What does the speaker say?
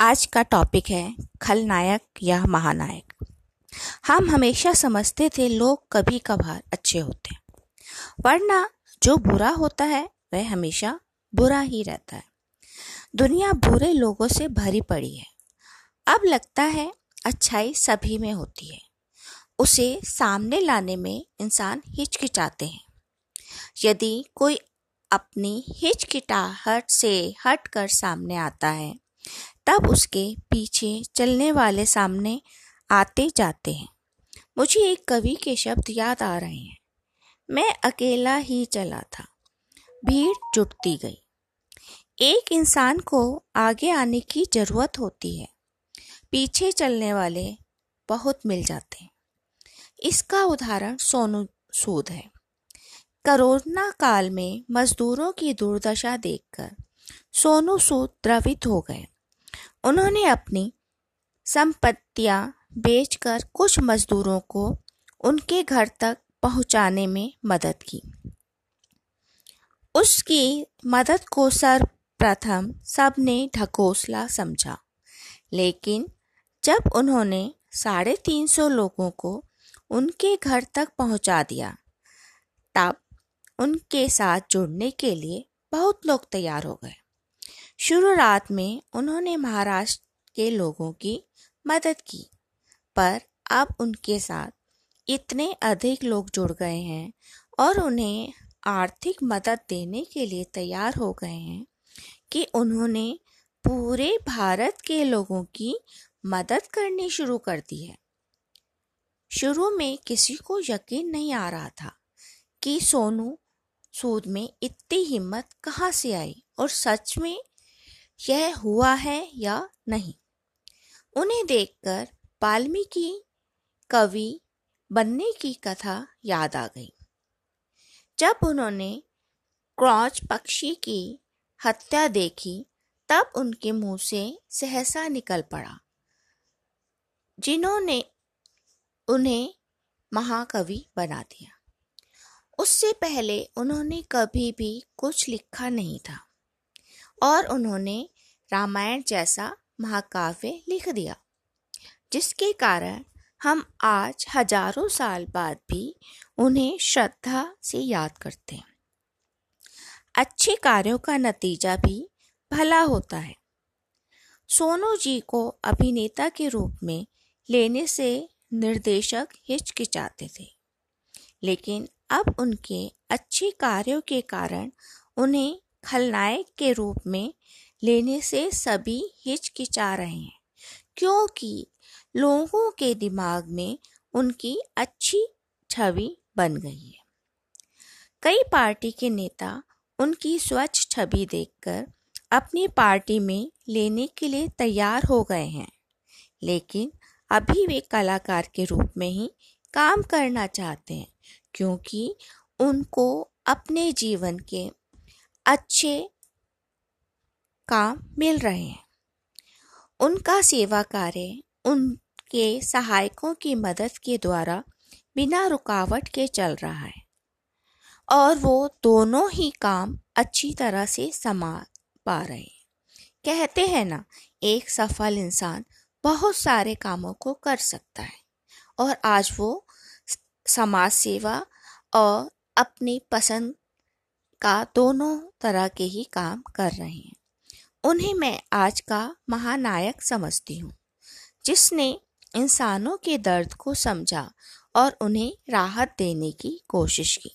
आज का टॉपिक है खलनायक या महानायक। हम हमेशा समझते थे, लोग कभी कभार अच्छे होते हैं। वरना जो बुरा होता है, वह हमेशा बुरा ही रहता है। दुनिया बुरे लोगों से भरी पड़ी है। अब लगता है, अच्छाई सभी में होती है। उसे सामने लाने में इंसान हिचकिचाते हैं। यदि कोई अपनी हिचकिटाहट से हटकर सामने आता है तब उसके पीछे चलने वाले सामने आते जाते हैं। मुझे एक कवि के शब्द याद आ रहे हैं। मैं अकेला ही चला था। भीड़ जुटती गई। एक इंसान को आगे आने की ज़रूरत होती है। पीछे चलने वाले बहुत मिल जाते हैं। इसका उदाहरण सोनू सूद है। कोरोना काल में मजदूरों की दुर्दशा देखकर सोनू सूद द्रवित हो गए। उन्होंने अपनी संपत्तियाँ बेचकर कुछ मजदूरों को उनके घर तक पहुँचाने में मदद की। उसकी मदद को सर्वप्रथम सबने ढकोसला समझा, लेकिन जब उन्होंने साढ़े तीन सौ लोगों को उनके घर तक पहुँचा दिया, तब उनके साथ जुड़ने के लिए बहुत लोग तैयार हो गए। शुरुआत में उन्होंने महाराष्ट्र के लोगों की मदद की, पर अब उनके साथ इतने अधिक लोग जुड़ गए हैं और उन्हें आर्थिक मदद देने के लिए तैयार हो गए हैं कि उन्होंने पूरे भारत के लोगों की मदद करनी शुरू कर दी है। शुरू में किसी को यकीन नहीं आ रहा था कि सोनू, सूद में इतनी हिम्मत कहाँ से आई और सच में यह हुआ है या नहीं। उन्हें देखकर वाल्मीकि कवि बनने की कथा याद आ गई। जब उन्होंने क्रॉच पक्षी की हत्या देखी, तब उनके मुँह से सहसा निकल पड़ा। जिन्होंने उन्हें महाकवि बना दिया। उससे पहले उन्होंने कभी भी कुछ लिखा नहीं था। और उन्होंने रामायण जैसा महाकाव्य लिख दिया, जिसके कारण हम आज हज़ारों साल बाद भी उन्हें श्रद्धा से याद करते हैं। अच्छे कार्यों का नतीजा भी भला होता है। सोनू जी को अभिनेता के रूप में लेने से निर्देशक हिचकिचाते थे, लेकिन अब उनके अच्छे कार्यों के कारण उन्हें खलनायक के रूप में लेने से सभी हिचकिचा रहे हैं, क्योंकि लोगों के दिमाग में उनकी अच्छी छवि बन गई है। कई पार्टी के नेता उनकी स्वच्छ छवि देखकर अपनी पार्टी में लेने के लिए तैयार हो गए हैं, लेकिन अभी वे कलाकार के रूप में ही काम करना चाहते हैं, क्योंकि उनको अपने जीवन के अच्छे काम मिल रहे हैं। उनका सेवा कार्य उनके सहायकों की मदद के द्वारा बिना रुकावट के चल रहा है और वो दोनों ही काम अच्छी तरह से समा पा रहे हैं। कहते हैं ना, एक सफल इंसान बहुत सारे कामों को कर सकता है और आज वो समाज सेवा और अपनी पसंद का दोनों तरह के ही काम कर रहे हैं। उन्हें मैं आज का महानायक समझती हूँ। जिसने इंसानों के दर्द को समझा और उन्हें राहत देने की कोशिश की।